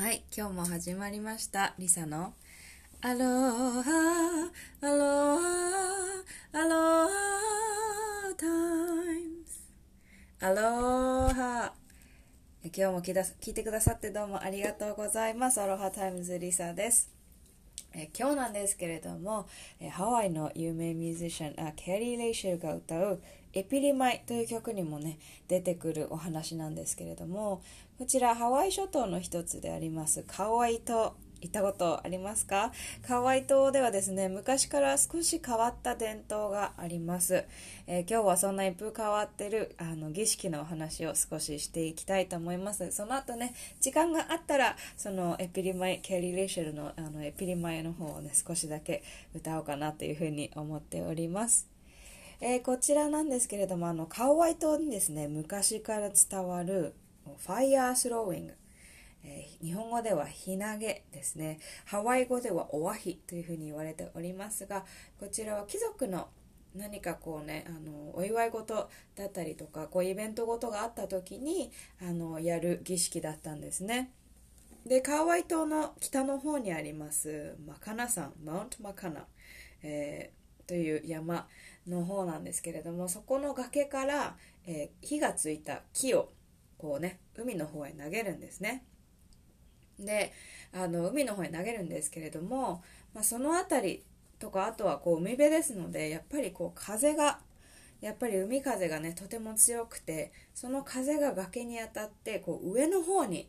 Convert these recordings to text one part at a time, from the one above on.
はい、今日も始まりました。リサのアロハ、アロハ、アロハタイムズ。アロハ。今日も聞い聞いてくださってどうもありがとうございます。アロハタイムズリサです。えー今日なんですけれども、えーハワイの有名ミュージシャンあケアリイ・レイシェルが歌う「 E Pili Mai」という曲にもね出てくるお話なんですけれどもこちらハワイ諸島の一つでありますカワイ島。行ったことありますか？カワイ島ではですね昔から少し変わった伝統があります、えー今日はそんな一風変わってるあの儀式のお話を少ししていきたいと思います。その後ね時間があったらそのエピリマイケリー・レイシェルのあのエピリマイの方をね少しだけ歌おうかなというふうに思っております。えーこちらなんですけれどもあのカワイ島にですね昔から伝わるファイヤースローイング。えー日本語ではひなげですね。ハワイ語ではおわひというふうに言われておりますがこちらは貴族の何かこうねあのお祝い事だったりとかこうイベントごとがあった時にあのやる儀式だったんですね。でカワイ島の北の方にありますマカナ山マウントマカナ、えーという山の方なんですけれどもそこの崖から、えー火がついた木をこうね海の方へ投げるんですね。であの海の方へ投げるんですけれども、まあ、その辺りとかあとはこう海辺ですのでやっぱりこう風がやっぱり海風がねとても強くてその風が崖に当たってこう上の方に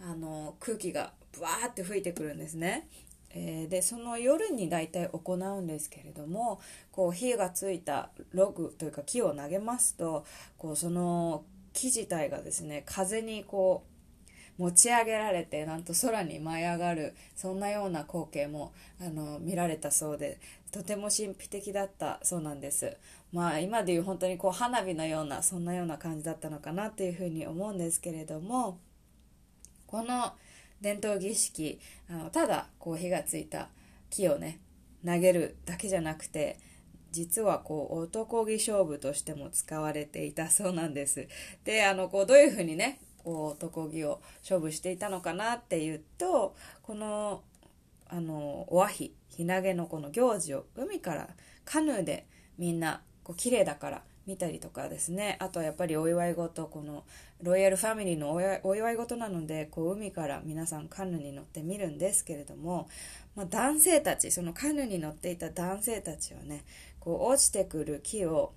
あの空気がブワーって吹いてくるんですね。えでその夜に大体行うんですけれどもこう火がついたログというか木を投げますとこうその木自体がですね風にこう持ち上げられてなんと空に舞い上がるそんなような光景もあの見られたそうでとても神秘的だったそうなんです。まあ今でいう本当にこう花火のようなそんなような感じだったのかなというふうに思うんですけれどもこの伝統儀式あのただこう火がついた木をね投げるだけじゃなくて実はこう男気勝負としても使われていたそうなんです。であのこうどういうふうにねこう男気を勝負していたのかなっていうとこのあのおわひひなげのこの行事を海からカヌーでみんなこう綺麗だから見たりとかですね。あとはやっぱりお祝い事このロイヤルファミリーのお祝い事なのでこう海から皆さんカヌーに乗って見るんですけれども、まあ、男性たちそのカヌーに乗っていた男性たちはねこう落ちてくる木を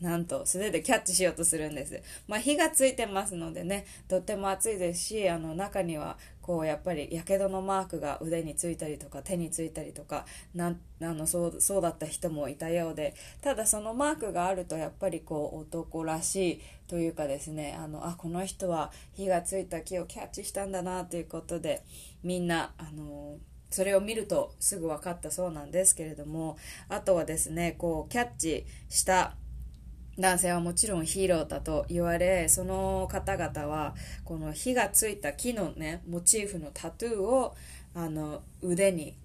なんと素手でキャッチしようとするんです。まあ火がついてますのでね、とっても暑いですし、あの中にはこうやっぱりやけどのマークが腕についたりとか手についたりとか、なんあのそうそうだった人もいたようで、ただそのマークがあるとやっぱりこう男らしいというかですね、あのあこの人は火がついた木をキャッチしたんだなということで、みんなあのそれを見るとすぐ分かったそうなんですけれどもあとはですねこうキャッチした男性はもちろんヒーローだと言われその方々はこの火がついた木のねモチーフのタトゥーをあの腕に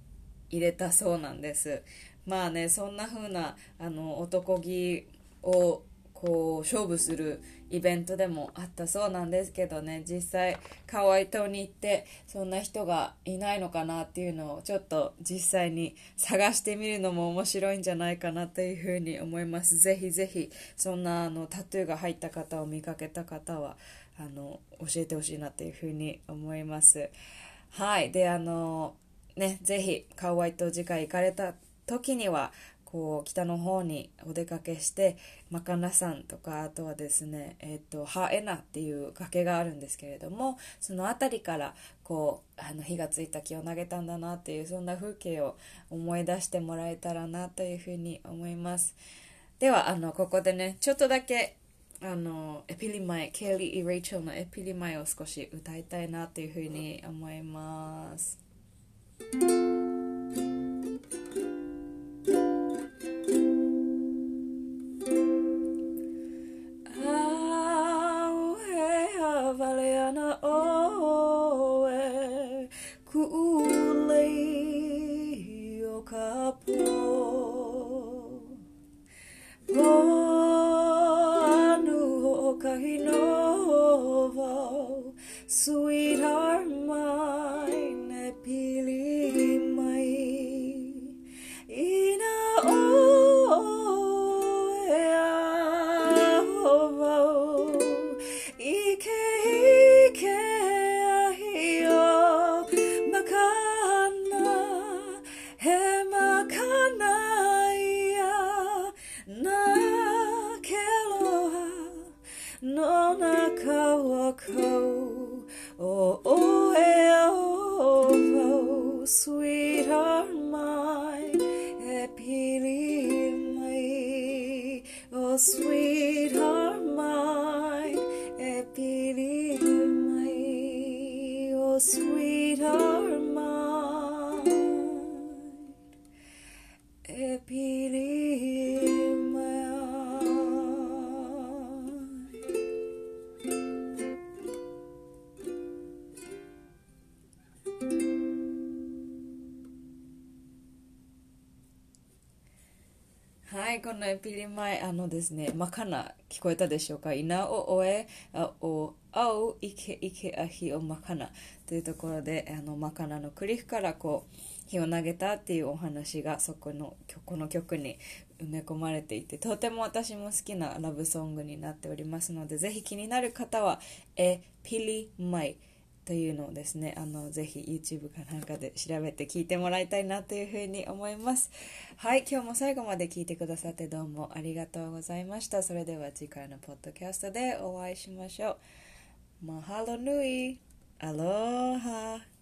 入れたそうなんです。まあねそんな風なあの男気をこう勝負するイベントでもあったそうなんですけどね。実際カワイ島に行ってそんな人がいないのかなっていうのをちょっと実際に探してみるのも面白いんじゃないかなというふうに思います。ぜひぜひそんなあのタトゥーが入った方を見かけた方はあの教えてほしいなというふうに思います。はい。であのねぜひカワイ島次回行かれた時にはこう北の方にお出かけしてマカナ山とかあとはですね、えっとハエナっていう崖があるんですけれどもその辺りからこうあの火がついた木を投げたんだなっていうそんな風景を思い出してもらえたらなというふうに思います。ではあのここでねちょっとだけあのエピリマイケイリー・レイチェルのエピリマイを少し歌いたいなというふうに思います。Oh. Oh, sweetheart mine, happily. Oh, sweetheart mine, happily me. Oh, sweet. い、このエピリマイ、あのですね、マカナ、聞こえたでしょうか？イナオオエ、あお、あお、イケイケアヒオマカナというところで、あの、マカナのクリフからこう、火を投げたっていうお話がそこのこの曲に埋め込まれていてとても私も好きなラブソングになっておりますのでぜひ気になる方は「エピリマイ」というのをですねあのぜひ YouTube かなんかで調べて聞いてもらいたいなというふうに思います。はい今日も最後まで聞いてくださってどうもありがとうございました。それでは次回のポッドキャストでお会いしましょう。マハロヌイアローハ